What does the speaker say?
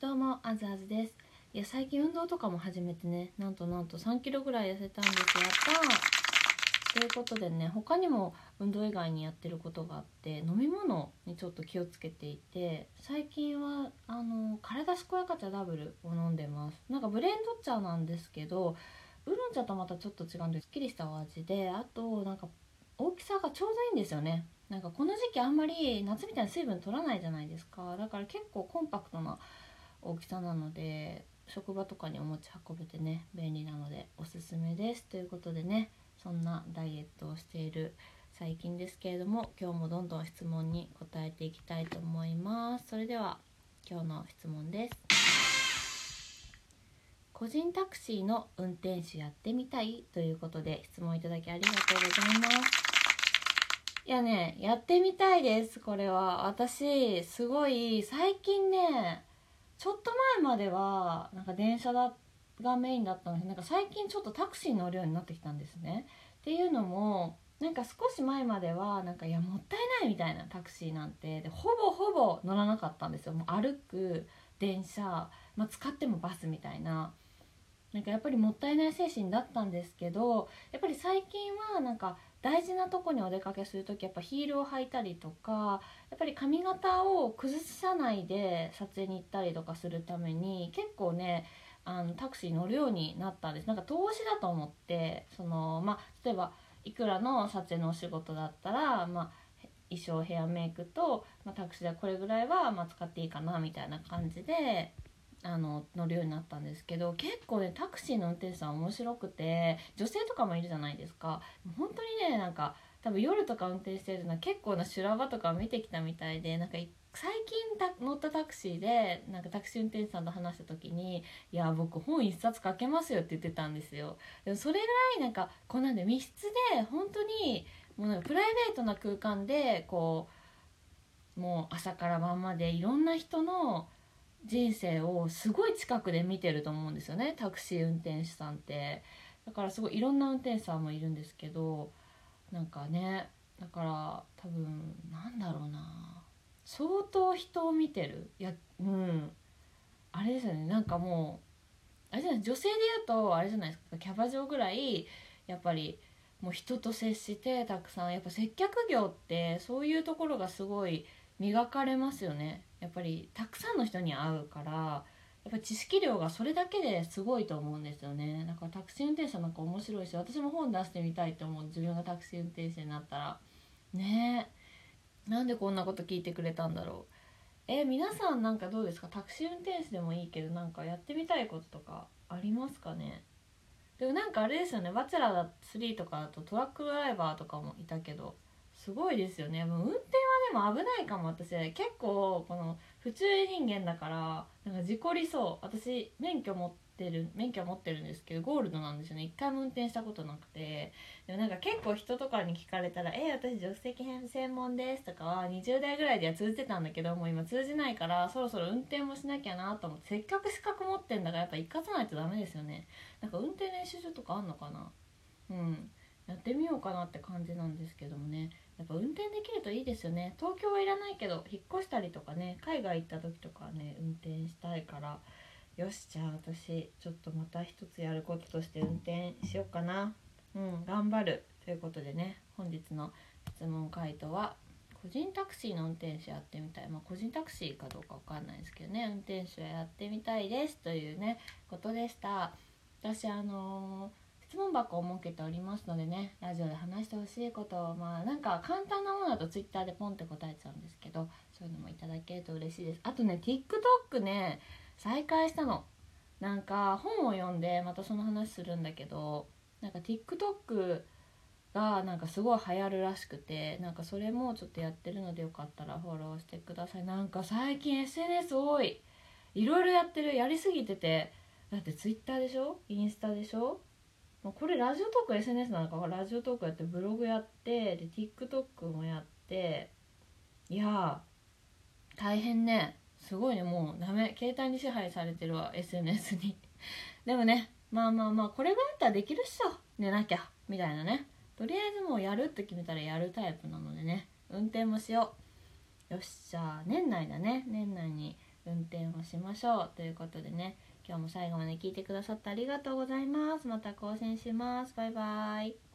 どうもあずあずです。いや最近運動とかも始めてねなんとなんと3キロぐらい痩せたんですやったということでね他にも運動以外にやってることがあって飲み物にちょっと気をつけていて最近はあの体健やか茶ダブルを飲んでます。なんかブレンド茶なんですけどウーロン茶とまたちょっと違うんです。っきりしたお味であとなんか大きさがちょうどいいんですよね。なんかこの時期あんまり夏みたいに水分取らないじゃないですか。だから結構コンパクトな大きさなので職場とかにお持ち運べてね便利なのでおすすめです。ということでねそんなダイエットをしている最近ですけれども今日もどんどん質問に答えていきたいと思います。それでは今日の質問です。個人タクシーの運転手やってみたい？ということで質問いただきありがとうございます。いやねやってみたいですこれは。私すごい最近ねちょっと前まではなんか電車がメインだったんですなんか最近ちょっとタクシー乗るようになってきたんですね。っていうのもなんか少し前まではなんかいやもったいないみたいなタクシーなんてでほぼほぼ乗らなかったんですよ。もう歩く電車、まあ、使ってもバスみたいな。なんかやっぱりもったいない精神だったんですけどやっぱり最近はなんか大事なとこにお出かけする時やっぱヒールを履いたりとかやっぱり髪型を崩さないで撮影に行ったりとかするために結構ねあのタクシー乗るようになったんです。なんか投資だと思ってそのまあ例えばいくらの撮影のお仕事だったらまあ衣装ヘアメイクと、まあ、タクシーでこれぐらいはま使っていいかなみたいな感じであの乗るようになったんですけど結構ねタクシーの運転手さん面白くて女性とかもいるじゃないですか。本当にねなんか多分夜とか運転してるのは結構な修羅場とか見てきたみたいでなんか最近乗ったタクシーでなんかタクシー運転手さんと話した時に「いや僕本一冊書けますよ」って言ってたんですよ。でもそれぐらいなんかこうなんで密室で本当にもうなんかプライベートな空間でこうもう朝から晩までいろんな人の人生をすごい近くで見てると思うんですよね。タクシー運転手さんって。だからすごいいろんな運転手さんもいるんですけどなんかねだから多分なんだろうな。相当人を見てる。いやうん。あれですよね。なんかもうあれじゃない女性で言うとあれじゃないですか。キャバ嬢ぐらいやっぱりもう人と接してたくさんやっぱ接客業ってそういうところがすごい磨かれますよね。やっぱりたくさんの人に会うからやっぱ知識量がそれだけですごいと思うんですよね。だからタクシー運転手さんなんか面白いし私も本出してみたいと思う自分がタクシー運転手になったら。ね。えなんでこんなこと聞いてくれたんだろう。え皆さんなんかどうですか？タクシー運転手でもいいけどなんかやってみたいこととかありますかね？でもなんかあれですよね「バチェラー3」とかだとトラックドライバーとかもいたけど。すごいですよね。もう運転はでも危ないかも私。結構この普通人間だからなんか事故りそう。私免許持ってる免許持ってるんですけどゴールドなんですよね。一回も運転したことなくて。でもなんか結構人とかに聞かれたら「え私助手席編専門です」とかは20代ぐらいでは通じてたんだけどもう今通じないからそろそろ運転もしなきゃなと思って。せっかく資格持ってんだからやっぱ一括ないとダメですよね。なんか運転練習所とかあんのかな？うん。やってみようかなって感じなんですけどもね。やっぱ運転できるといいですよね。東京はいらないけど引っ越したりとかね海外行った時とかね運転したいから。よしじゃあ私ちょっとまた一つやることとして運転しようかな。うん頑張る。ということでね本日の質問回答は個人タクシーの運転手やってみたい。まあ個人タクシーかどうかわかんないですけどね運転手はやってみたいですというねことでした。私あのー質問箱を設けておりますのでねラジオで話してほしいことをまあなんか簡単なものだと Twitter でポンって答えちゃうんですけどそういうのもいただけると嬉しいです。あとね TikTok ね再開したの。なんか本を読んでまたその話するんだけどなんか TikTok がなんかすごい流行るらしくてなんかそれもちょっとやってるのでよかったらフォローしてください。なんか最近 SNS 多い。いろいろやってる。やりすぎてて。だって Twitter でしょ？インスタでしょ？これラジオトーク SNS なのかラジオトークやってブログやってで TikTok もやっていや大変ね。すごいねもうダメ。携帯に支配されてるわ SNS に。でもねまあまあまあこれぐらいだったらできるっしょ。寝なきゃ。みたいなね。とりあえずもうやるって決めたらやるタイプなのでね。運転もしよう。よっしゃ年内だね。年内に運転をしましょう。ということでね。今日も最後まで聞いてくださってありがとうございます。また更新します。バイバイ。